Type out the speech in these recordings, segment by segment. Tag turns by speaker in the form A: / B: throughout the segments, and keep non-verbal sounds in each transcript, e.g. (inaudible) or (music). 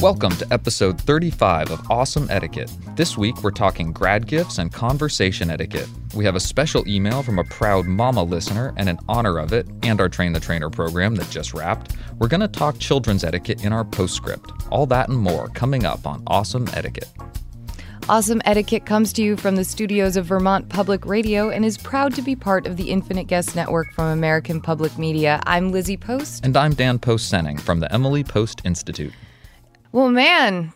A: Welcome to episode 35 of Awesome Etiquette. This week we're talking grad gifts and conversation etiquette. We have a special email from a proud mama listener, and in honor of it, and our Train the Trainer program that just wrapped, we're going to talk children's etiquette in our postscript. All that and more coming up on Awesome Etiquette.
B: Awesome Etiquette comes to you from the studios of Vermont Public Radio and is proud to be part of the Infinite Guest Network from American Public Media. I'm Lizzie Post.
A: And I'm Dan Post Senning from the Emily Post Institute.
B: Well, man,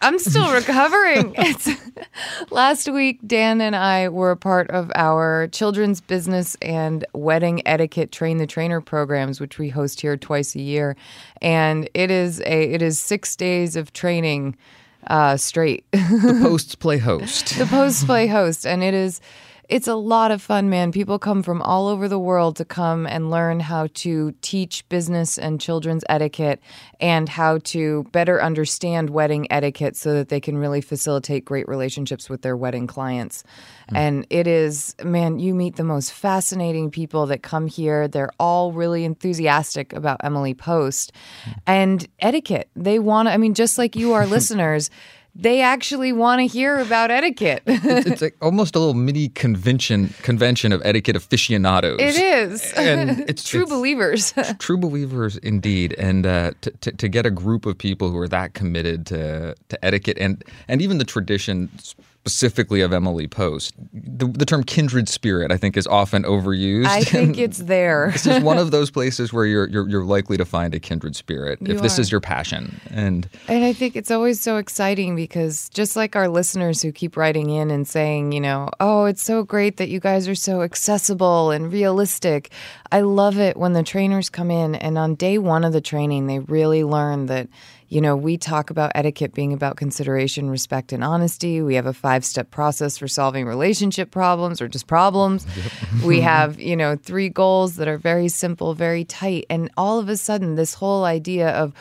B: I'm still (laughs) recovering. it's last week Dan and I were a part of our children's business and wedding etiquette train the trainer programs which we host here twice a year. And it is a it is 6 days of training uh, straight.
A: The (laughs) posts play host.
B: the post play host and it is it's a lot of fun man. People come from all over the world to come and learn how to teach business and children's etiquette and how to better understand wedding etiquette so that they can really facilitate great relationships with their wedding clients. Mm. And it is man you meet the most fascinating people that come here. They're all really enthusiastic about emily post. Mm. And etiquette. They want to i mean just like you are (laughs) listeners they actually want to hear about etiquette.
A: it's, it's (laughs) like almost a little mini convention convention of etiquette aficionados.
B: It is.
A: And (laughs) it's
B: True
A: it's-
B: believers.
A: True believers, indeed, and uh, to, to to get a group of people who are that committed to to etiquette and and even the tradition specifically of Emily Post, the, the term kindred spirit, I think, is often overused.
B: I think (laughs) it's there.
A: this is one of those places where you're you're, you're likely to find a kindred spirit
B: You
A: if this
B: are.
A: is your passion. And
B: And I think it's always so exciting because just like our listeners who keep writing in and saying, you know, oh, it's so great that you guys are so accessible and realistic. I love it when the trainers come in and on day one of the training, they really learn that, you know, we talk about etiquette being about consideration, respect, and honesty. We have a five step process for solving relationship problems or just problems. we (laughs) have, you know, three goals that are very simple, very tight. And all of a sudden, this whole idea of,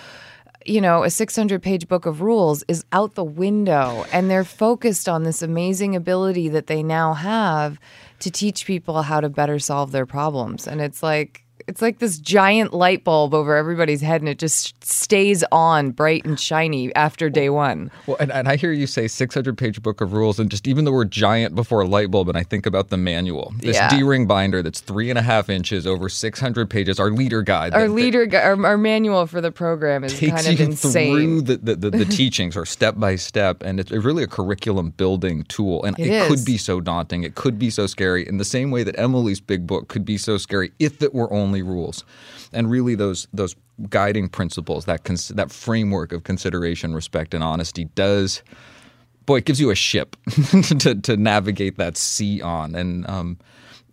B: you know, a 600 page book of rules is out the window and they're focused on this amazing ability that they now have to teach people how to better solve their problems. And it's like, it's like this giant light bulb over everybody's head and it just stays on bright and shiny after day one.
A: well, and, and I hear you say 600 page book of rules, and just even the word giant before a light bulb, and I think about the manual, this
B: Yeah.
A: D ring binder that's three and a half inches over 600 pages, our leader guide.
B: Our
A: that-
B: leader, gu- our, our manual for the program is kind of insane.
A: through the, the, the, the (laughs) teachings or step by step and it's really a curriculum building tool and
B: It
A: it, could be so daunting it could be so scary in the same way that emily's big book could be so scary if it were only rules. And really those those guiding principles that cons- that framework of consideration respect and honesty does boy it gives you a ship (laughs) to, to navigate that sea on. And um,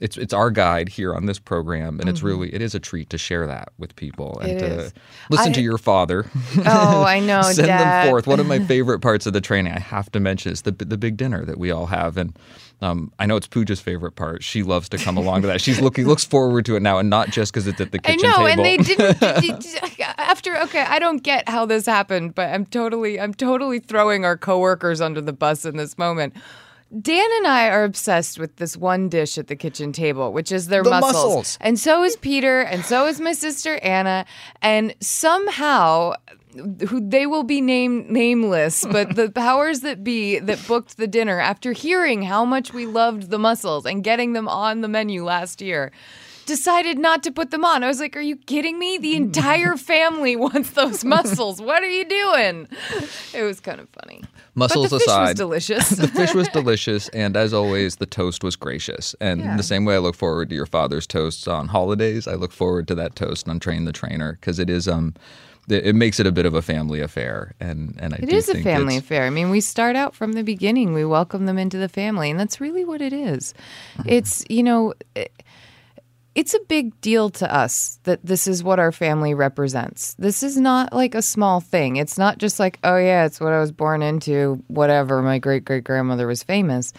A: it's it's our guide here on this program, and it's really it is a treat to share that with people and
B: Mm-hmm. It
A: to
B: is.
A: listen
B: I-
A: to your father.
B: Oh, I (laughs) know,
A: Send
B: Dad.
A: them forth. One of my (laughs) favorite parts of the training I have to mention is the the big dinner that we all have, and um, I know it's Pooja's favorite part. She loves to come along to that. She's looking looks forward to it now, and not just because it's at the kitchen I
B: know,
A: table.
B: and they didn't. (laughs) after okay, I don't get how this happened, but I'm totally, I'm totally throwing our coworkers under the bus in this moment. Dan and I are obsessed with this one dish at the kitchen table, which is their
A: The
B: mussels.
A: mussels.
B: and so is Peter, and so is my sister Anna, and somehow. Who they will be named nameless, but the (laughs) powers that be that booked the dinner after hearing how much we loved the mussels and getting them on the menu last year, decided not to put them on. I was like, "Are you kidding me? The entire (laughs) family wants those (laughs) mussels. What are you doing?" It was kind of funny.
A: Mussels
B: but the fish was
A: aside,
B: delicious. (laughs)
A: the fish was delicious, and as always, the toast was gracious. And
B: Yeah.
A: the same way I look forward to your father's toasts on holidays, I look forward to that toast on Train the Trainer because it is um, it makes it a bit of a family affair. And and I
B: It is a family affair. I mean, we start out from the beginning. We welcome them into the family, and that's really what it is.
A: Mm-hmm.
B: It's you know, it- it's a big deal to us that this is what our family represents. This is not like a small thing. It's not just like, oh yeah, it's what I was born into. Whatever. My great great grandmother was famous.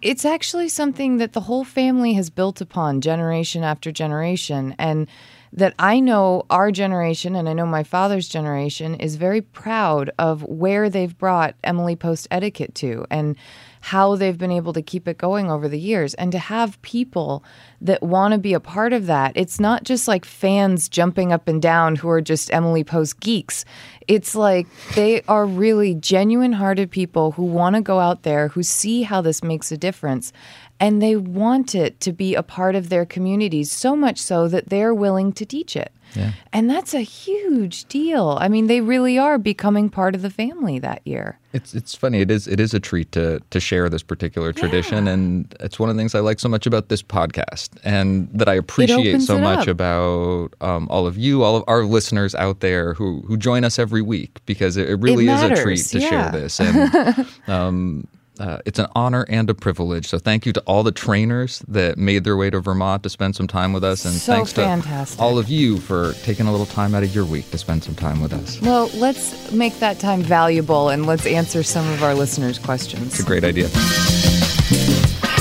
B: It's actually something that the whole family has built upon generation after generation, and that I know our generation and I know my father's generation is very proud of where they've brought Emily Post etiquette to and how they've been able to keep it going over the years and to have people that want to be a part of that. It's not just like fans jumping up and down who are just Emily Post geeks. It's like they are really genuine hearted people who want to go out there, who see how this makes a difference, and they want it to be a part of their communities so much so that they're willing to teach it.
A: Yeah.
B: And that's a huge deal. I mean, they really are becoming part of the family that year.
A: It's it's funny. It is it is a treat to to share this particular tradition, and it's one of the things I like so much about this podcast, and that I appreciate so much
B: up.
A: about um, all of you, all of our listeners out there who who join us every week, because it, it really is a treat to
B: yeah.
A: share this, and (laughs) um, uh, it's an honor and a privilege. So thank you to all the trainers that made their way to Vermont to spend some time with us, and
B: So
A: thanks
B: fantastic.
A: to all of you for taking a little time out of your week to spend some time with us.
B: Well, let's make that time valuable and let's answer some of our listeners' questions.
A: It's a great idea.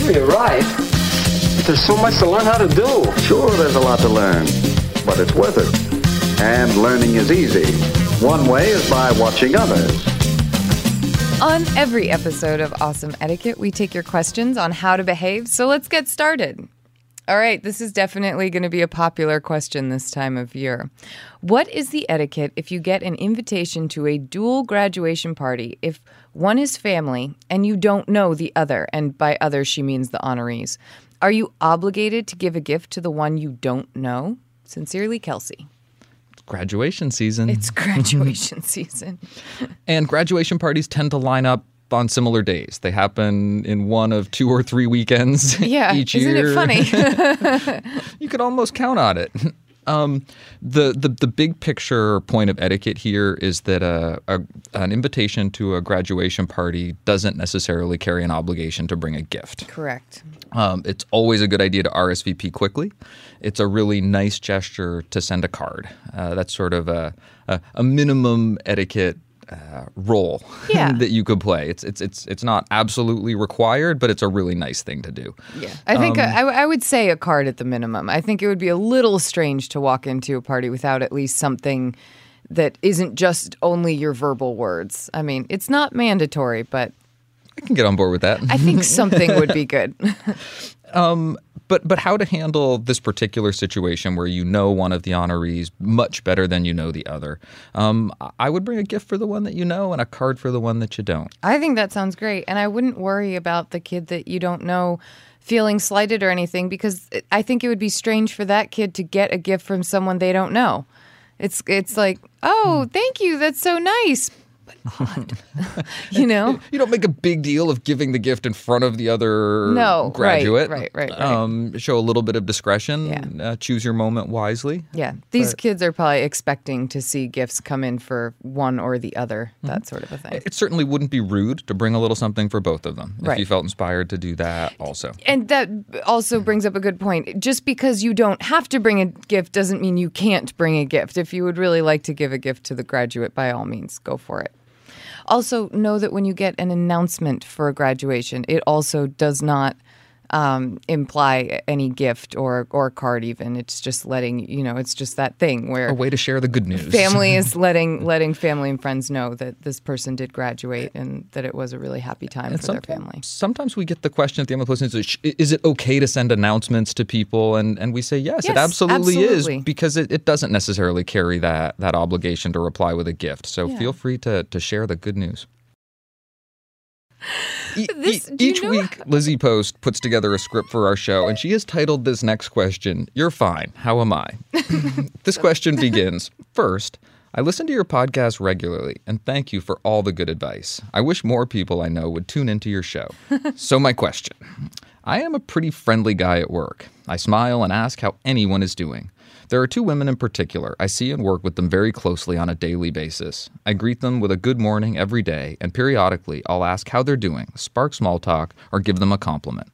C: You're right. But there's so much to learn how to do.
D: Sure, there's a lot to learn, but it's worth it. And learning is easy. One way is by watching others.
B: On every episode of Awesome Etiquette, we take your questions on how to behave. So let's get started. All right, this is definitely going to be a popular question this time of year. What is the etiquette if you get an invitation to a dual graduation party if one is family and you don't know the other? And by other, she means the honorees. Are you obligated to give a gift to the one you don't know? Sincerely, Kelsey.
A: Graduation season.
B: It's graduation (laughs) season. (laughs)
A: And graduation parties tend to line up on similar days. They happen in one of two or three weekends
B: Yeah, (laughs)
A: each year.
B: isn't it funny?
A: you could almost count on it. Um, the, the the big picture point of etiquette here is that a, a an invitation to a graduation party doesn't necessarily carry an obligation to bring a gift.
B: Correct.
A: Um, it's always a good idea to RSVP quickly. It's a really nice gesture to send a card. Uh, that's sort of a, a, a minimum etiquette uh, role (laughs)
B: Yeah.
A: that you could play. It's it's it's it's not absolutely required, but it's a really nice thing to do.
B: Yeah, I think
A: Um,
B: I, I would say a card at the minimum. I think it would be a little strange to walk into a party without at least something that isn't just only your verbal words. I mean, it's not mandatory, but
A: I can get on board with that.
B: I think (laughs) something would be good. (laughs)
A: but but how to handle this particular situation where you know one of the honorees much better than you know the other? Um, I would bring a gift for the one that you know and a card for the one that you don't.
B: I think that sounds great, and I wouldn't worry about the kid that you don't know feeling slighted or anything because I think it would be strange for that kid to get a gift from someone they don't know. It's it's like, oh, thank you, that's so nice, but odd, (laughs) you know.
A: You don't make a big deal of giving the gift in front of the other
B: No, right,
A: graduate.
B: right, right, right.
A: Um, show a little bit of discretion.
B: Yeah.
A: Uh, choose your moment wisely.
B: Yeah, these kids are probably expecting to see gifts come in for one or the other, that sort of a thing.
A: It certainly wouldn't be rude to bring a little something for both of them if
B: Right.
A: you felt inspired to do that also.
B: And that also brings up a good point. Just because you don't have to bring a gift doesn't mean you can't bring a gift. If you would really like to give a gift to the graduate, by all means, go for it. Also, know that when you get an announcement for a graduation, it also does not um, imply any gift or or card. Even it's just letting you know. It's just that thing where
A: A way to share the good news.
B: family is (laughs) letting letting family and friends know that this person did graduate and that it was a really happy time
A: And
B: for their family.
A: sometimes we get the question at the end of the listening, is, is it okay to send announcements to people? And and we say yes, it absolutely,
B: absolutely.
A: is because it, it doesn't necessarily carry that that obligation to reply with a gift. So
B: Yeah.
A: feel free to to share the good news. E-
B: This-
A: e- each
B: know-
A: week, Lizzie Post puts together a script for our show, and she has titled this next question, You're Fine. How Am I? (laughs) this question begins First, I listen to your podcast regularly, and thank you for all the good advice. I wish more people I know would tune into your show. (laughs) so, my question I am a pretty friendly guy at work. I smile and ask how anyone is doing. There are two women in particular. I see and work with them very closely on a daily basis. I greet them with a good morning every day, and periodically I'll ask how they're doing, spark small talk, or give them a compliment.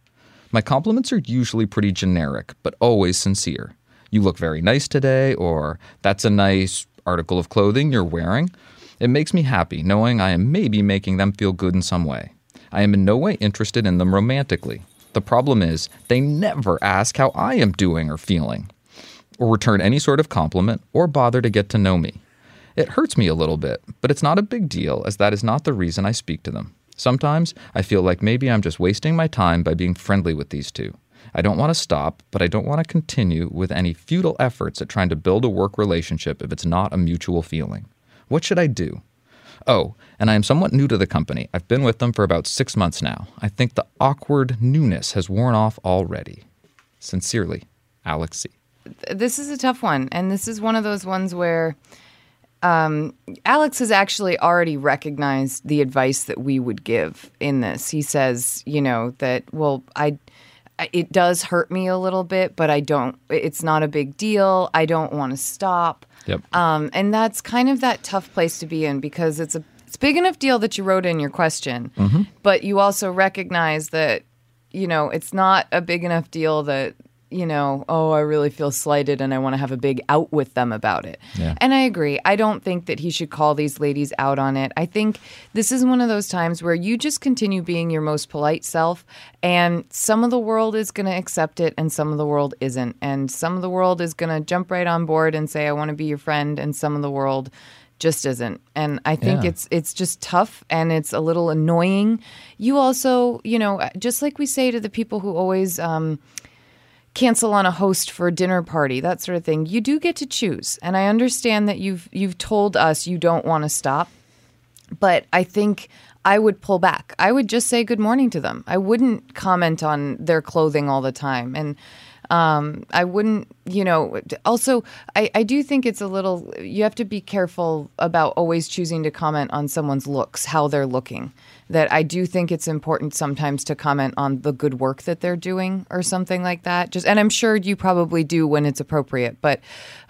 A: My compliments are usually pretty generic, but always sincere. You look very nice today, or that's a nice article of clothing you're wearing. It makes me happy knowing I am maybe making them feel good in some way. I am in no way interested in them romantically. The problem is, they never ask how I am doing or feeling. Or return any sort of compliment or bother to get to know me. It hurts me a little bit, but it's not a big deal as that is not the reason I speak to them. Sometimes I feel like maybe I'm just wasting my time by being friendly with these two. I don't want to stop, but I don't want to continue with any futile efforts at trying to build a work relationship if it's not a mutual feeling. What should I do? Oh, and I am somewhat new to the company. I've been with them for about six months now. I think the awkward newness has worn off already. Sincerely, Alex C.
B: This is a tough one, and this is one of those ones where um, Alex has actually already recognized the advice that we would give in this. He says, you know, that well, I it does hurt me a little bit, but I don't. It's not a big deal. I don't want to stop.
A: Yep.
B: Um, and that's kind of that tough place to be in because it's a it's a big enough deal that you wrote in your question, but you also recognize that you know it's not a big enough deal that you know oh I really feel slighted and I want to have a big out with them about it.
A: Yeah.
B: And I agree. I don't think that he should call these ladies out on it. I think this is one of those times where you just continue being your most polite self, and some of the world is going to accept it, and some of the world isn't. And some of the world is going to jump right on board and say, I want to be your friend, and some of the world just isn't and i think
A: Yeah.
B: it's it's just tough and it's a little annoying you also you know just like we say to the people who always um cancel on a host for a dinner party, that sort of thing. You do get to choose. And I understand that you've you've told us you don't want to stop, but I think I would pull back. I would just say good morning to them. I wouldn't comment on their clothing all the time. And um, I wouldn't, you know, also, I, I do think it's a little, you have to be careful about always choosing to comment on someone's looks, how they're looking. That I do think it's important sometimes to comment on the good work that they're doing or something like that. Just, and I'm sure you probably do when it's appropriate, but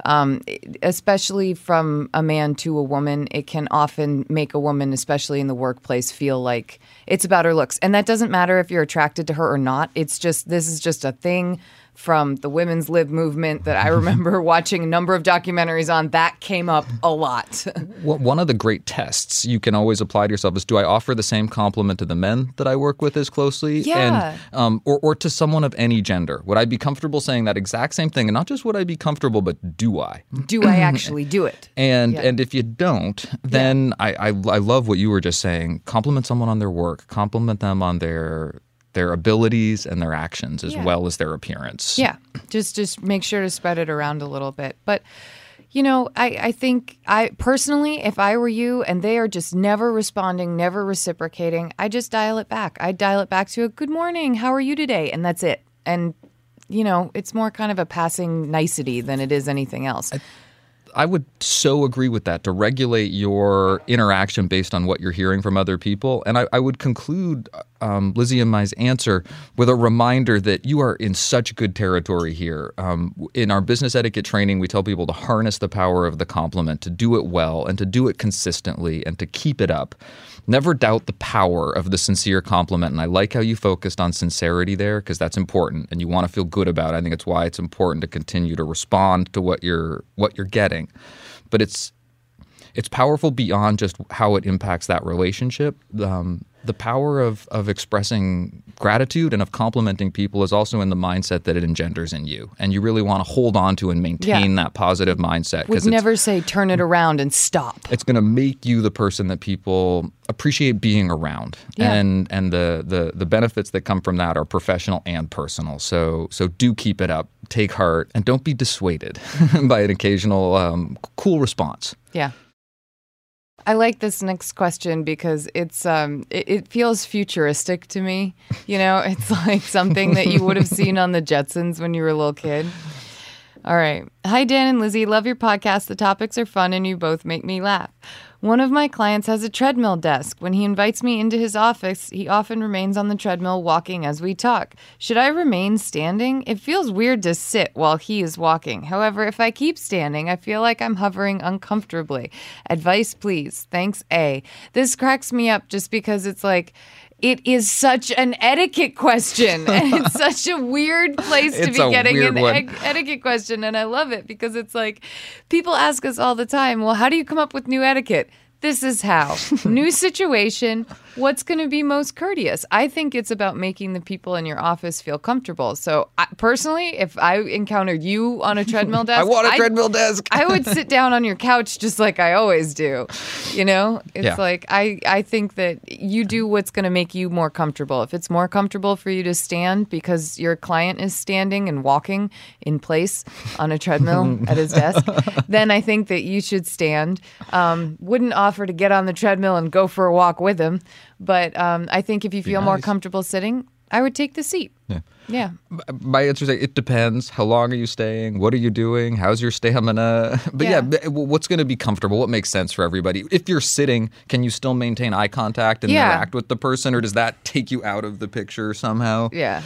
B: um, especially from a man to a woman, it can often make a woman, especially in the workplace, feel like it's about her looks. And that doesn't matter if you're attracted to her or not. It's just, this is just a thing from the women's lib movement that I remember (laughs) watching a number of documentaries on. That came up a lot. (laughs)
A: Well, One of the great tests you can always apply to yourself is: Do I offer the same compliment to the men that I work with as closely,
B: Yeah.
A: and um, or or to someone of any gender? Would I be comfortable saying that exact same thing? And not just would I be comfortable, but do I?
B: do I actually do it? (clears throat)
A: And
B: Yeah.
A: and if you don't, then I, I I love what you were just saying. Compliment someone on their work. Compliment them on their their abilities and their actions as
B: Yeah.
A: well as their appearance.
B: Yeah, just just make sure to spread it around a little bit. But you know, I, I think I personally, if I were you and they are just never responding, never reciprocating, I just dial it back. I dial it back to a good morning, how are you today? And that's it. And you know, it's more kind of a passing nicety than it is anything else.
A: I would so agree with that to regulate your interaction based on what you're hearing from other people. And I, I would conclude um, Lizzie and my answer with a reminder that you are in such good territory here. Um, in our business etiquette training, we tell people to harness the power of the compliment, to do it well, and to do it consistently, and to keep it up. Never doubt the power of the sincere compliment. And I like how you focused on sincerity there because that's important and you want to feel good about it. I think it's why it's important to continue to respond to what you're what you're getting. But it's it's powerful beyond just how it impacts that relationship. Um, the power of of expressing gratitude and of complimenting people is also in the mindset that it engenders in you, and you really want to hold on to and maintain
B: Yeah.
A: that positive mindset
B: Would never say turn it around and stop.
A: it's going to make you the person that people appreciate being around
B: Yeah.
A: and and the, the the benefits that come from that are professional and personal so so do keep it up take heart and don't be dissuaded (laughs) by an occasional um, cool response
B: Yeah. I like this next question because it's um it, it feels futuristic to me. You know, it's (laughs) like something that you would have seen on the Jetsons when you were a little kid. All right. Hi Dan and Lizzie, love your podcast. The topics are fun and you both make me laugh. One of my clients has a treadmill desk. When he invites me into his office, he often remains on the treadmill walking as we talk. Should I remain standing? It feels weird to sit while he is walking. However, if I keep standing, I feel like I'm hovering uncomfortably. Advice, please. Thanks, A. This cracks me up just because it's like, it is such an etiquette question, and (laughs) it's (laughs) such a weird place to
A: It's
B: be getting an eg- etiquette question, and I love it because it's like people ask us all the time, "Well, how do you come up with new etiquette?" This is how. (laughs) New situation. What's going to be most courteous? I think it's about making the people in your office feel comfortable. So, I, personally, if I encountered you on a treadmill (laughs) desk,
A: I want a
B: I'd-
A: treadmill desk.
B: I would sit down on your couch just like I always do. You know, it's
A: Yeah.
B: like I I think that you do what's going to make you more comfortable. If it's more comfortable for you to stand because your client is standing and walking in place on a treadmill (laughs) at his desk, then I think that you should stand. Um, wouldn't offer to get on the treadmill and go for a walk with him, but um, I think if you feel more comfortable sitting, I would take the seat. Yeah. Yeah.
A: My answer is it depends. How long are you staying? What are you doing? How's your stamina? (laughs) But yeah,
B: Yeah.
A: what's going to be comfortable? What makes sense for everybody? If you're sitting, can you still maintain eye contact and
B: Yeah.
A: interact with the person, or does that take you out of the picture somehow?
B: Yeah.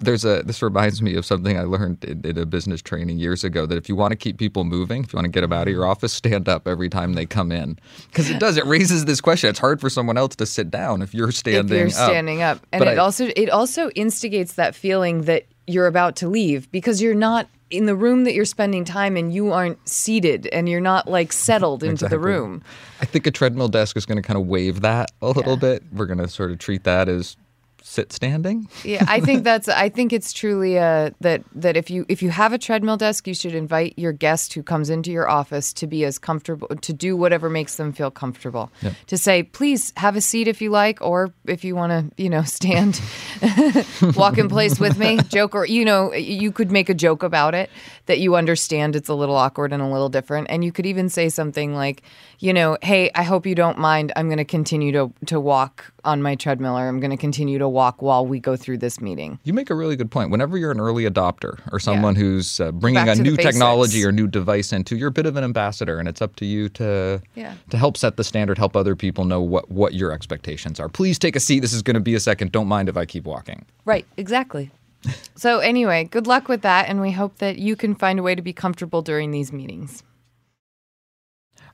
A: There's a. This reminds me of something I learned in, in a business training years ago. That if you want to keep people moving, if you want to get them out of your mm-hmm. office, stand up every time they come in, because it (laughs) does. It raises this question. It's hard for someone else to sit down if you're standing.
B: if you're
A: up.
B: standing up, and
A: But
B: it
A: I-
B: also it also instigates that feeling that you're about to leave because you're not in the room that you're spending time in. You aren't seated, and you're not like settled into the room.
A: I think a treadmill desk is going to kind of waive that a little
B: Yeah.
A: bit. We're going to sort of treat that as sit standing.
B: Yeah, I think that's. I think it's truly uh, that that if you if you have a treadmill desk, you should invite your guest who comes into your office to be as comfortable to do whatever makes them feel comfortable. To say, please have a seat if you like, or if you want to, you know, stand, (laughs) walk in place with me, joke, or you know, you could make a joke about it that you understand it's a little awkward and a little different, and you could even say something like, you know, hey, I hope you don't mind. I'm going to continue to to walk on my treadmill, or I'm going to continue to walk while we go through this meeting.
A: You make a really good point. Whenever you're an early adopter or someone who's uh, bringing
B: Back
A: a new technology or new device into, you're a bit of an ambassador, and it's up to you to
B: Yeah.
A: to help set the standard, help other people know what what your expectations are. Please take a seat. This is going to be a second. Don't mind if I keep walking.
B: Right, exactly. (laughs) so, anyway, good luck with that. And we hope that you can find a way to be comfortable during these meetings.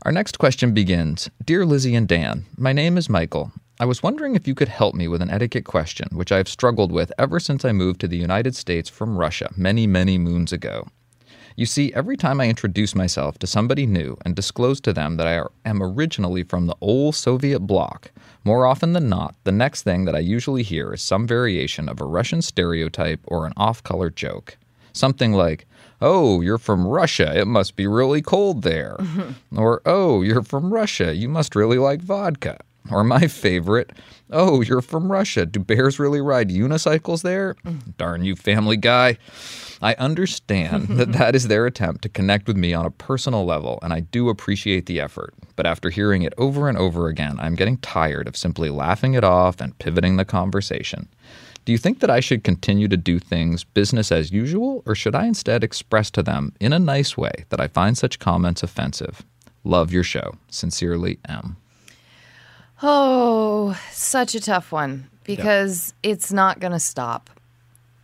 A: Our next question begins Dear Lizzie and Dan, my name is Michael. I was wondering if you could help me with an etiquette question, which I have struggled with ever since I moved to the United States from Russia many, many moons ago. You see, every time I introduce myself to somebody new and disclose to them that I am originally from the old Soviet bloc, more often than not, the next thing that I usually hear is some variation of a Russian stereotype or an off color joke. Something like, Oh, you're from Russia. It must be really cold there. (laughs) Or, Oh, you're from Russia. You must really like vodka. Or my favorite, Oh, you're from Russia. Do bears really ride unicycles there? Mm. Darn you, family guy. I understand (laughs) that that is their attempt to connect with me on a personal level, and I do appreciate the effort. But after hearing it over and over again, I'm getting tired of simply laughing it off and pivoting the conversation. Do you think that I should continue to do things business as usual, or should I instead express to them in a nice way that I find such comments offensive? Love your show. Sincerely, M.
B: Oh, such a tough one because it's not going to stop.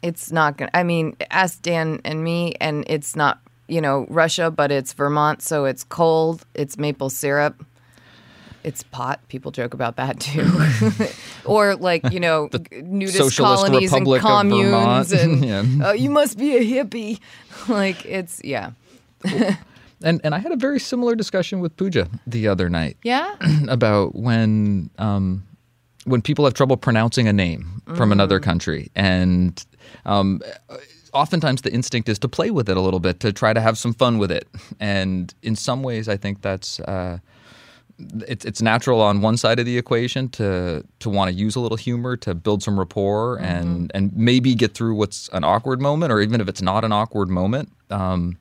B: It's not going to, I mean, ask Dan and me, and it's not, you know, Russia, but it's Vermont, so it's cold, it's maple syrup. It's pot. People joke about that too. (laughs) or like, you know, nudist
A: Socialist
B: colonies and
A: Republic of
B: communes and (laughs)
A: Yeah.
B: oh, you must be a hippie. (laughs) like it's yeah.
A: And and I had a very similar discussion with Pooja the other night.
B: Yeah? (clears throat)
A: about when um, when people have trouble pronouncing a name from another
B: Mm.
A: country, and um, oftentimes the instinct is to play with it a little bit to try to have some fun with it. And in some ways, I think that's. Uh, it's it's natural on one side of the equation to to want to use a little humor to build some rapport
B: Mm-hmm.
A: and and maybe get through what's an awkward moment or even if it's not an awkward moment um,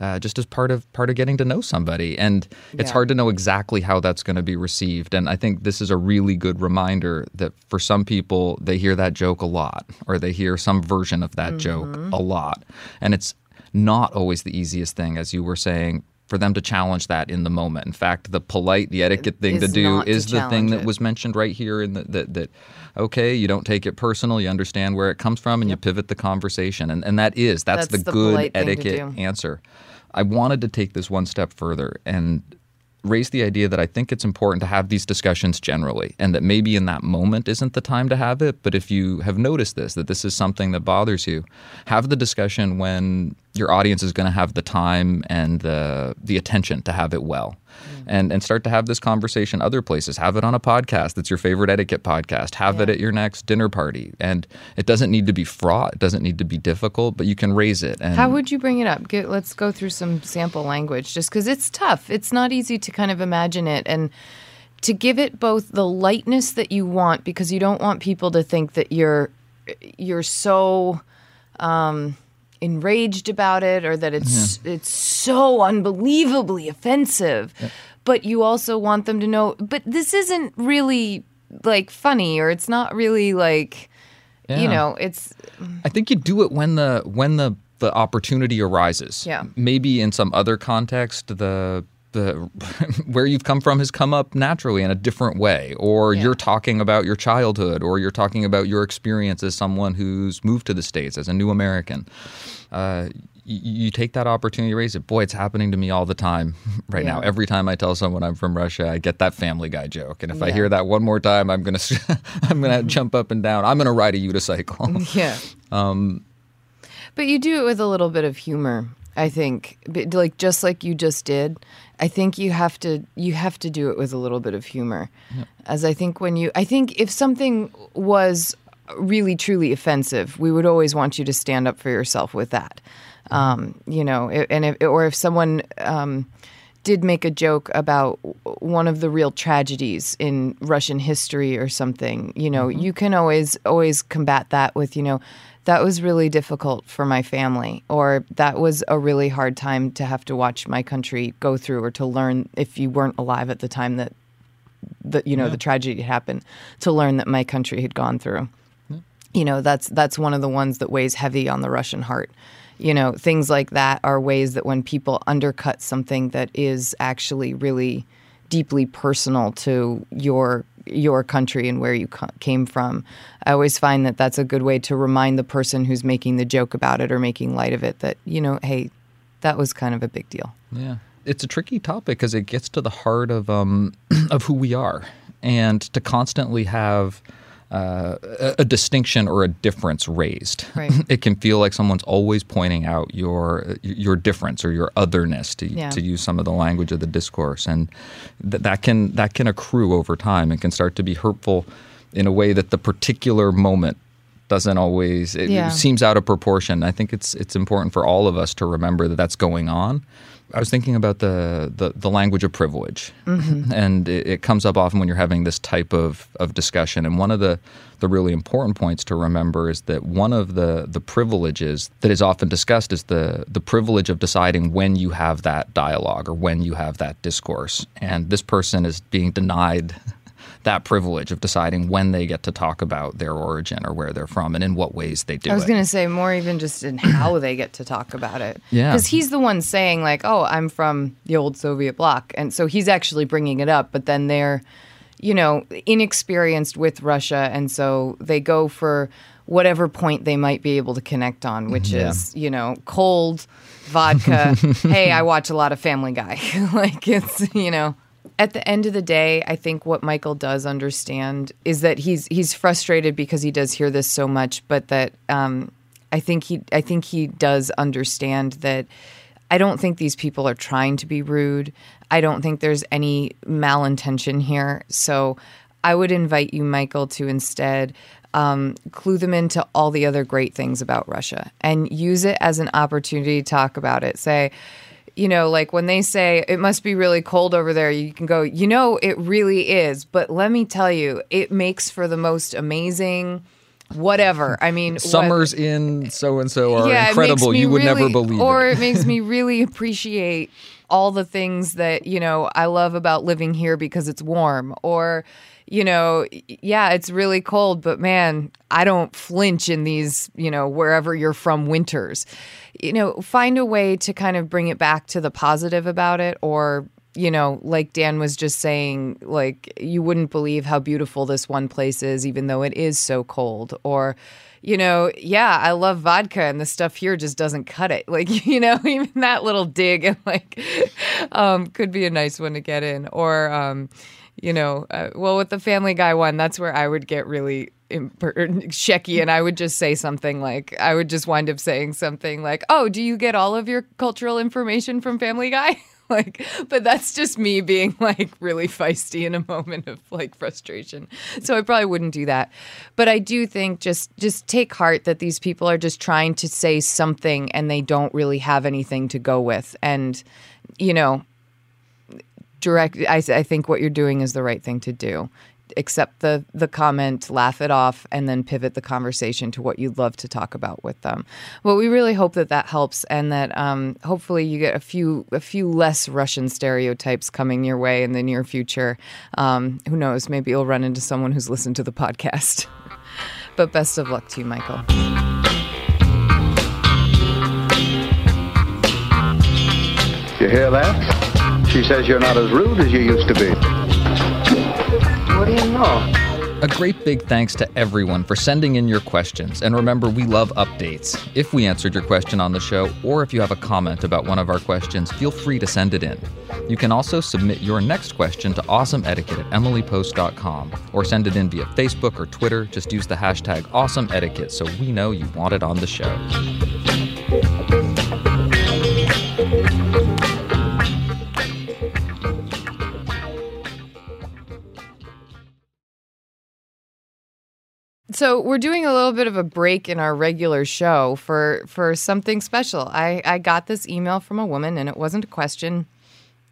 A: uh, just as part of part of getting to know somebody. And it's
B: Yeah.
A: hard to know exactly how that's going to be received. And I think this is a really good reminder that for some people, they hear that joke a lot, or they hear some version of that joke a lot, and it's not always the easiest thing, as you were saying. For them to challenge that in the moment. In fact, the polite, the etiquette thing to do
B: not to
A: is the thing
B: challenge
A: that was mentioned right here in the, that that okay, you don't take it personal, you understand where it comes from, and you pivot the conversation, and and that is that's,
B: That's
A: the,
B: the
A: good
B: polite thing to
A: etiquette answer. I wanted to take this one step further and raise the idea that I think it's important to have these discussions generally, and that maybe in that moment isn't the time to have it. But if you have noticed this, that this is something that bothers you, have the discussion when your audience is going to have the time and the the attention to have it well. And, and start to have this conversation other places. Have it on a podcast that's your favorite etiquette podcast. Have it at your next dinner party. And it doesn't need to be fraught. It doesn't need to be difficult, but you can raise it. And
B: How would you bring it up? Get, let's go through some sample language just because it's tough. It's not easy to kind of imagine it and to give it both the lightness that you want because you don't want people to think that you're you're so um, enraged about it or that it's mm-hmm. it's so unbelievably offensive. But you also want them to know but this isn't really like funny or it's not really like you know, it's
A: I think you do it when the when the the opportunity arises.
B: Yeah.
A: Maybe in some other context, the the (laughs) where you've come from has come up naturally in a different way, or
B: Yeah.
A: you're talking about your childhood, or you're talking about your experience as someone who's moved to the states as a new American. Uh, you take that opportunity to raise it. Boy, it's happening to me all the time (laughs) right now. Every time I tell someone I'm from Russia, I get that Family Guy joke, and if I hear that one more time, I'm gonna (laughs) I'm gonna jump up and down. I'm gonna ride a unicycle.
B: Yeah. Um, but you do it with a little bit of humor, I think. Like just like you just did, I think you have to you have to do it with a little bit of humor. As I think when you I think if something was really truly offensive, we would always want you to stand up for yourself with that. Um, you know, and if, or if someone um, did make a joke about one of the real tragedies in Russian history or something, you know, you can always always combat that with, you know, that was really difficult for my family or that was a really hard time to have to watch my country go through or to learn if you weren't alive at the time that the you know the tragedy happened to learn that my country had gone through. You know that's that's one of the ones that weighs heavy on the Russian heart. You know, things like that are ways that when people undercut something that is actually really deeply personal to your your country and where you co- came from. I always find that that's a good way to remind the person who's making the joke about it or making light of it that you know, hey, that was kind of a big deal.
A: Yeah, it's a tricky topic because it gets to the heart of um, (clears throat) of who we are, and to constantly have uh, a, a distinction or a difference raised,
B: Right. (laughs)
A: it can feel like someone's always pointing out your your difference or your otherness, to
B: Yeah.
A: to use some of the language of the discourse, and th- that can that can accrue over time and can start to be hurtful in a way that the particular moment doesn't always it
B: Yeah.
A: seems out of proportion. I think it's it's important for all of us to remember that that's going on. I was thinking about the the, the language of privilege, mm-hmm. (laughs) and it, it comes up often when you're having this type of, of discussion. And one of the the really important points to remember is that one of the the privileges that is often discussed is the the privilege of deciding when you have that dialogue or when you have that discourse. And this person is being denied that privilege of deciding when they get to talk about their origin or where they're from and in what ways they do
B: I was going to say more even just in (clears throat) how they get to talk about it.
A: Yeah.
B: Because he's the one saying, like, oh, I'm from the old Soviet bloc. And so he's actually bringing it up, but then they're, you know, inexperienced with Russia. And so they go for whatever point they might be able to connect on, which mm-hmm.
A: Yeah.
B: is, you know, cold vodka. (laughs) hey, I watch a lot of Family Guy. (laughs) like, it's, you know. At the end of the day, I think what Michael does understand is that he's he's frustrated because he does hear this so much, but that um, I think he I think he does understand that I don't think these people are trying to be rude. I don't think there's any malintention here. So I would invite you, Michael, to instead um, clue them into all the other great things about Russia and use it as an opportunity to talk about it. Say, you know, like when they say it must be really cold over there, you can go, you know, it really is. But let me tell you, it makes for the most amazing whatever. I mean, what-
A: Summers in so and so are
B: makes
A: incredible. You would never
B: really-
A: believe
B: or
A: it.
B: it makes me (laughs) really appreciate all the things that you know I love about living here because it's warm. Or you know, yeah, it's really cold, but man, I don't flinch in these you know wherever you're from winters. You know, find a way to kind of bring it back to the positive about it, or you know, like Dan was just saying, like you wouldn't believe how beautiful this one place is, even though it is so cold. Or, you know, yeah, I love vodka, and the stuff here just doesn't cut it. (laughs) Like, you know, (laughs) even that little dig and like (laughs) um, could be a nice one to get in. Or, um, you know, uh, well, with the Family Guy one, that's where I would get really imper- and I would just say something like, I would just wind up saying something like, "Oh, do you get all of your cultural information from Family Guy?" (laughs) like but that's just me being like really feisty in a moment of like frustration. So i probably wouldn't do that. But i do think just just take heart that these people are just trying to say something and they don't really have anything to go with. And you know direct I, I think what you're doing is the right thing to do accept the the comment laugh it off and then pivot the conversation to what you'd love to talk about with them. Well we really hope that that helps and that um, hopefully you get a few a few less russian stereotypes coming your way in the near future. Um, who knows? Maybe you'll run into someone who's listened to the podcast. (laughs) But best of luck to you michael.
D: You hear that? She says you're not as rude as you used to be.
C: What do you know?
A: A great big thanks to everyone for sending in your questions. And remember, we love updates. If we answered your question on the show, or if you have a comment about one of our questions, feel free to send it in. You can also submit your next question to awesomeetiquette at emilypost.com or send it in via Facebook or Twitter. Just use the hashtag awesomeetiquette so we know you want it on the show.
B: So we're doing a little bit of a break in our regular show for for something special. I, I got this email from a woman and it wasn't a question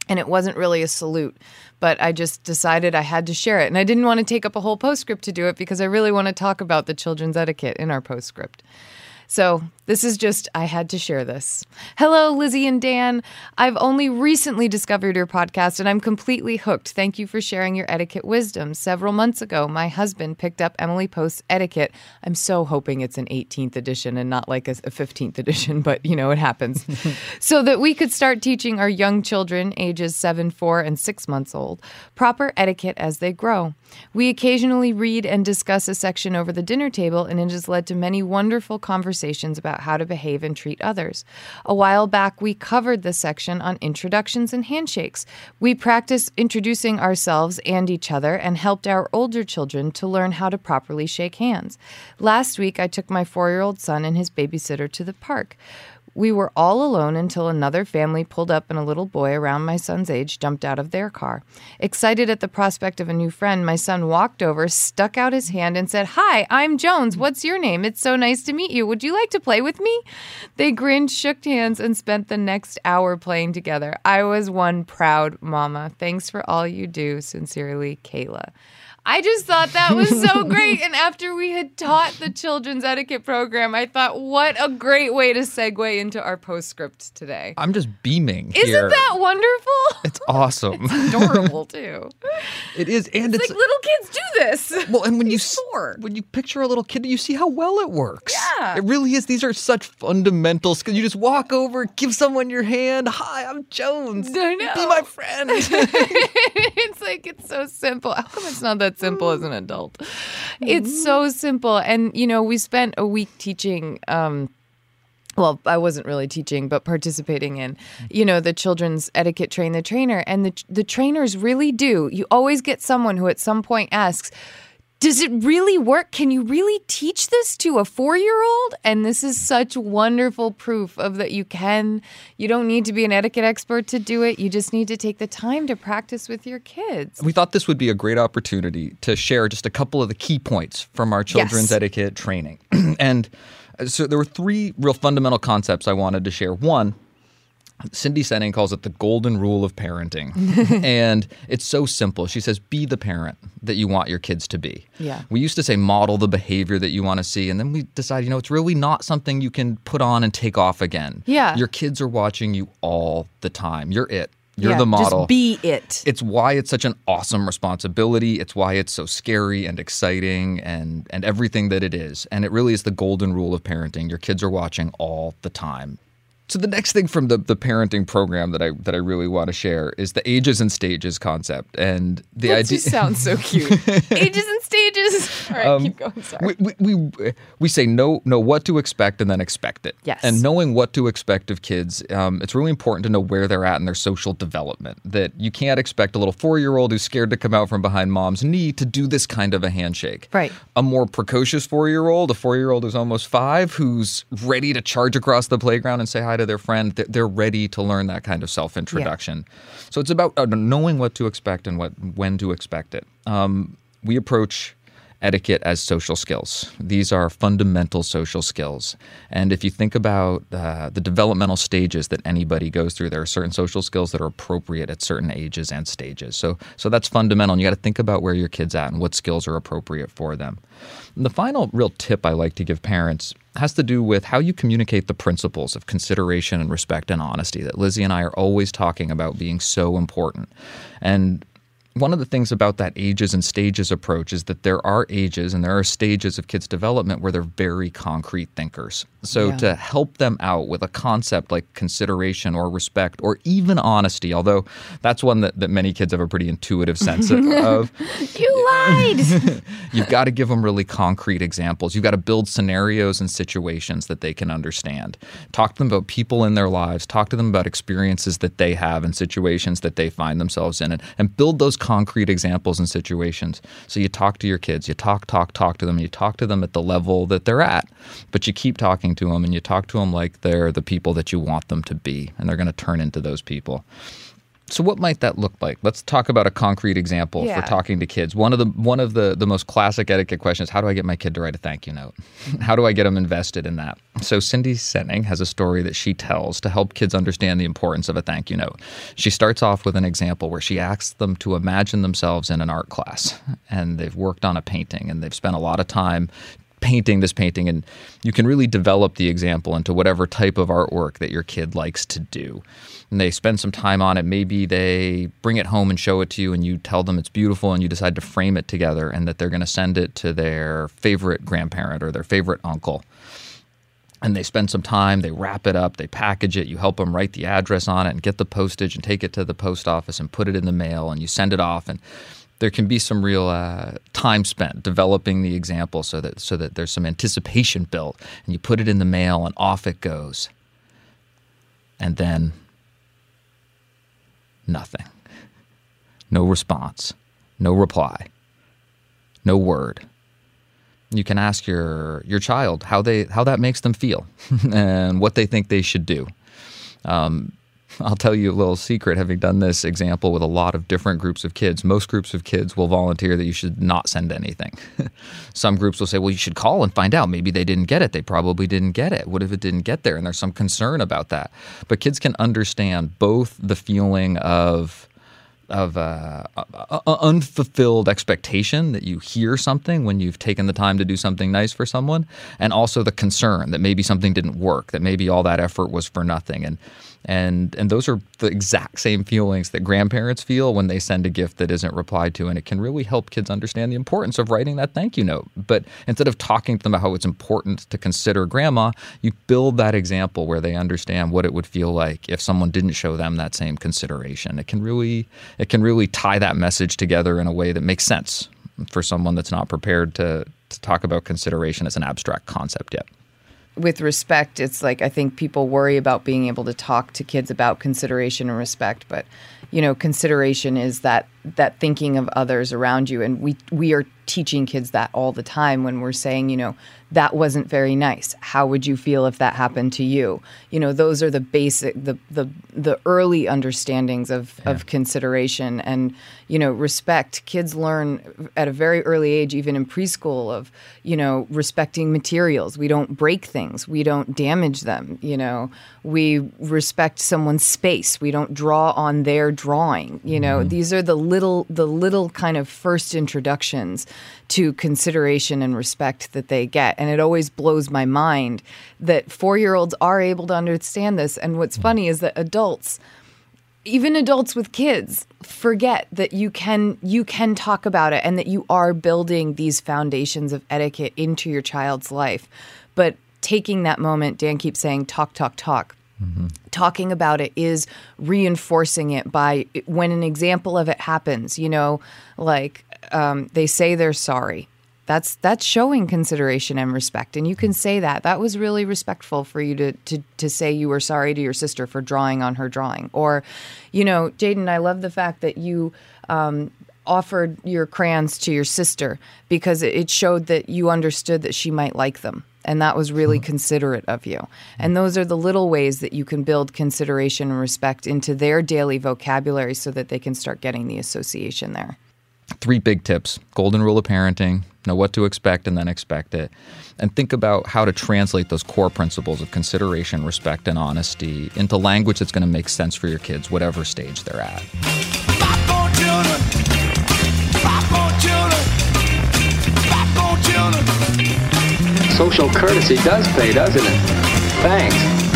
B: and it wasn't really a salute, but I just decided I had to share it. And I didn't want to take up a whole postscript to do it because I really want to talk about the children's etiquette in our postscript. So, this is just, I had to share this. Hello, Lizzie and Dan. I've only recently discovered your podcast and I'm completely hooked. Thank you for sharing your etiquette wisdom. Several months ago, my husband picked up Emily Post's Etiquette. I'm so hoping it's an 18th edition and not like a, a 15th edition, (laughs) but you know, it happens. (laughs) so that we could start teaching our young children, ages 7, 4, and 6 months old, proper etiquette as they grow. We occasionally read and discuss a section over the dinner table, and it has led to many wonderful conversations about how to behave and treat others. A while back, we covered the section on introductions and handshakes. We practiced introducing ourselves and each other and helped our older children to learn how to properly shake hands. Last week, I took my four year old son and his babysitter to the park. We were all alone until another family pulled up and a little boy around my son's age jumped out of their car. Excited at the prospect of a new friend, my son walked over, stuck out his hand, and said, Hi, I'm Jones. What's your name? It's so nice to meet you. Would you like to play with me? They grinned, shook hands, and spent the next hour playing together. I was one proud mama. Thanks for all you do. Sincerely, Kayla. I just thought that was so (laughs) great. And after we had taught the children's etiquette program, I thought, what a great way to segue into our postscript today.
A: I'm just beaming.
B: Isn't
A: here.
B: that wonderful?
A: It's awesome.
B: adorable too. (laughs)
A: it is, and
B: It's
A: it's,
B: like little kids do this.
A: well, and when you
B: He's
A: s-
B: four.
A: when you picture a little kid, you see how well it works.
B: Yeah.
A: it really is. These are such fundamental skills. You just walk over, give someone your hand. Hi, I'm Jones.
B: I know.
A: Be my friend. (laughs)
B: it's like it's so simple. How come it's not that simple as an adult? It's so simple. And you know, we spent a week teaching um well, I wasn't really teaching, but participating in, you know, the children's etiquette train the trainer. And the the trainers really do. You always get someone who at some point asks, does it really work? Can you really teach this to a four year old? And this is such wonderful proof of that you can. You don't need to be an etiquette expert to do it. You just need to take the time to practice with your kids.
A: we thought this would be a great opportunity to share just a couple of the key points from our children's
B: Yes.
A: etiquette training. (clears throat) and uh, so there were three real fundamental concepts I wanted to share. One, Cindy Senning calls it the golden rule of parenting. (laughs) and it's so simple. She says, be the parent that you want your kids to be.
B: Yeah.
A: We used to say, model the behavior that you want to see. And then we decide, you know, it's really not something you can put on and take off again.
B: Yeah.
A: Your kids are watching you all the time. You're it. You're
B: Yeah,
A: the model.
B: Just be it.
A: it's why it's such an awesome responsibility. It's why it's so scary and exciting and and everything that it is. And it really is the golden rule of parenting. Your kids are watching all the time. So the next thing from the, the parenting program that I that I really want to share is the ages and stages concept and the
B: That
A: idea.
B: just sounds so cute. (laughs) Ages and stages. All right, keep going. Sorry.
A: we, we, we, we say know know what to expect and then expect it.
B: Yes.
A: And knowing what to expect of kids, um, it's really important to know where they're at in their social development. That you can't expect a little four year old who's scared to come out from behind mom's knee to do this kind of a handshake.
B: Right.
A: A more precocious four year old, a four year old who's almost five, who's ready to charge across the playground and say hi to their friend. They're- ready to learn that kind of self introduction. So it's about uh, knowing what to expect and what when to expect it. Um, we approach etiquette as social skills. These are fundamental social skills. And if you think about uh, the developmental stages that anybody goes through, there are certain social skills that are appropriate at certain ages and stages. So, so that's fundamental. And you got to think about where your kid's at and what skills are appropriate for them. And the final real tip I like to give parents has to do with how you communicate the principles of consideration and respect and honesty that Lizzie and I are always talking about being so important. And one of the things about that ages and stages approach is that there are ages and there are stages of kids' development where they're very concrete thinkers. So
B: Yeah.
A: to help them out with a concept like consideration or respect or even honesty, although that's one that, that many kids have a pretty intuitive sense of, (laughs) of
B: you lied. (laughs)
A: You've got to give them really concrete examples. You've got to build scenarios and situations that they can understand. Talk to them about people in their lives. Talk to them about experiences that they have and situations that they find themselves in, and, and build those concrete examples and situations. So you talk to your kids. You talk, talk, talk to them. You talk to them at the level that they're at, but you keep talking to them and you talk to them like they're the people that you want them to be, and they're going to turn into those people. So what might that look like? Let's talk about a concrete example
B: Yeah.
A: for talking to kids. One of the one of the the most classic etiquette questions: How do I get my kid to write a thank you note? (laughs) How do I get them invested in that? So Cindy Senning has a story that she tells to help kids understand the importance of a thank you note. She starts off with an example where she asks them to imagine themselves in an art class, and they've worked on a painting, and they've spent a lot of time painting this painting and you can really develop the example into whatever type of artwork that your kid likes to do and they spend some time on it maybe they bring it home and show it to you and you tell them it's beautiful and you decide to frame it together and that they're going to send it to their favorite grandparent or their favorite uncle. And they spend some time they wrap it up they package it you help them write the address on it and get the postage and take it to the post office and put it in the mail and you send it off. And there can be some real uh, time spent developing the example so that so that there's some anticipation built and you put it in the mail and off it goes. And then nothing. No response. No reply. No word. You can ask your your child how they how that makes them feel (laughs) and what they think they should do. Um, I'll tell you a little secret. Having done this example with a lot of different groups of kids, most groups of kids will volunteer that you should not send anything. (laughs) some groups will say, "Well, you should call and find out. Maybe they didn't get it. They probably didn't get it. What if it didn't get there?" And there's some concern about that. But kids can understand both the feeling of of uh, unfulfilled expectation that you hear something when you've taken the time to do something nice for someone, and also the concern that maybe something didn't work, that maybe all that effort was for nothing, and and and those are the exact same feelings that grandparents feel when they send a gift that isn't replied to, and it can really help kids understand the importance of writing that thank you note. But instead of talking to them about how it's important to consider grandma, you build that example where they understand what it would feel like if someone didn't show them that same consideration. It can really it can really tie that message together in a way that makes sense for someone that's not prepared to to talk about consideration as an abstract concept yet.
B: With respect, it's like I think people worry about being able to talk to kids about consideration and respect, but you know, consideration is that that thinking of others around you, and we we are teaching kids that all the time when we're saying, you know, that wasn't very nice. How would you feel if that happened to you? You know, those are the basic, the the the early understandings of of consideration and you know respect. Kids learn at a very early age, even in preschool, of you know respecting materials. We don't break things. We don't damage them. You know, we respect someone's space. We don't draw on their drawing. You know, mm-hmm. these are the little the little kind of first introductions to consideration and respect that they get. And it always blows my mind that four year olds are able to understand this. And what's funny is that adults, even adults with kids forget that you can you can talk about it and that you are building these foundations of etiquette into your child's life. But taking that moment dan keeps saying talk talk talk. Talking about it is reinforcing it by when an example of it happens you know like um, they say they're sorry that's that's showing consideration and respect and you can say that that was really respectful for you to to, to say you were sorry to your sister for drawing on her drawing or you know jaden i love the fact that you um, offered your crayons to your sister because it- it showed that you understood that she might like them and that was really considerate of you. And those are the little ways that you can build consideration and respect into their daily vocabulary so that they can start getting the association there.
A: Three big tips golden rule of parenting know what to expect and then expect it. And think about how to translate those core principles of consideration, respect, and honesty into language that's going to make sense for your kids, whatever stage they're at.
C: Social courtesy does pay, doesn't it? Thanks.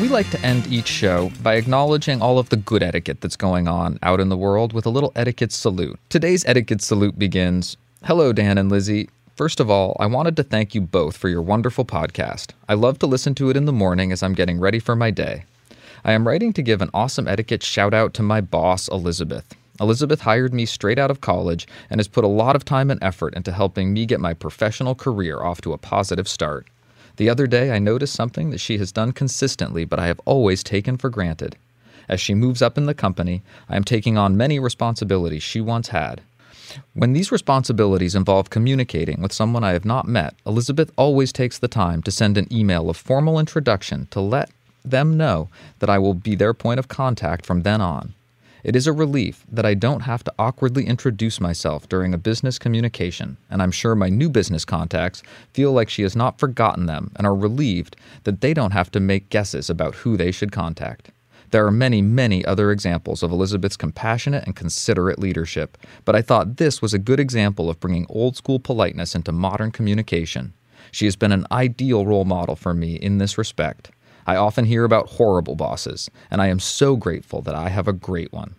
A: We like to end each show by acknowledging all of the good etiquette that's going on out in the world with a little etiquette salute. Today's etiquette salute begins Hello, Dan and Lizzie. First of all, I wanted to thank you both for your wonderful podcast. I love to listen to it in the morning as I'm getting ready for my day. I am writing to give an awesome etiquette shout out to my boss, Elizabeth. Elizabeth hired me straight out of college and has put a lot of time and effort into helping me get my professional career off to a positive start. The other day, I noticed something that she has done consistently, but I have always taken for granted. As she moves up in the company, I am taking on many responsibilities she once had. When these responsibilities involve communicating with someone I have not met, Elizabeth always takes the time to send an email of formal introduction to let them know that I will be their point of contact from then on. It is a relief that I don't have to awkwardly introduce myself during a business communication, and I'm sure my new business contacts feel like she has not forgotten them and are relieved that they don't have to make guesses about who they should contact. There are many, many other examples of Elizabeth's compassionate and considerate leadership, but I thought this was a good example of bringing old school politeness into modern communication. She has been an ideal role model for me in this respect. I often hear about horrible bosses, and I am so grateful that I have a great one.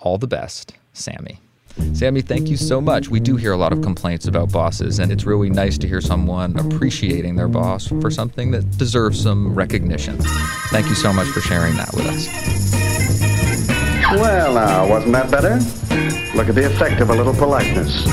A: All the best, Sammy. Sammy, thank you so much. We do hear a lot of complaints about bosses, and it's really nice to hear someone appreciating their boss for something that deserves some recognition. Thank you so much for sharing that with us.
D: Well, now, wasn't that better? Look at the effect of a little politeness.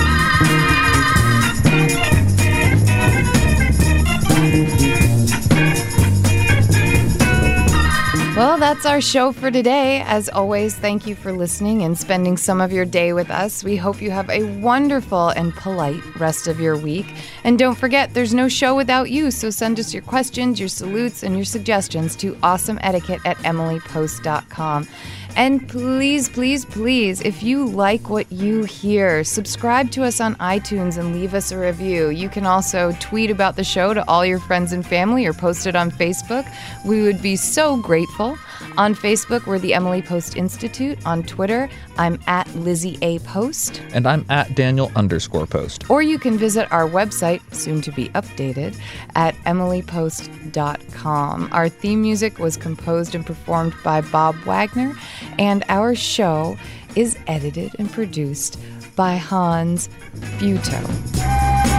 B: Well, that's our show for today. As always, thank you for listening and spending some of your day with us. We hope you have a wonderful and polite rest of your week. And don't forget, there's no show without you, so send us your questions, your salutes, and your suggestions to awesomeetiquette at emilypost.com. And please, please, please, if you like what you hear, subscribe to us on iTunes and leave us a review. You can also tweet about the show to all your friends and family or post it on Facebook. We would be so grateful. On Facebook, we're the Emily Post Institute. On Twitter, I'm at Lizzie A. Post.
A: And I'm at Daniel underscore post.
B: Or you can visit our website, soon to be updated, at emilypost.com. Our theme music was composed and performed by Bob Wagner, and our show is edited and produced by Hans Butow.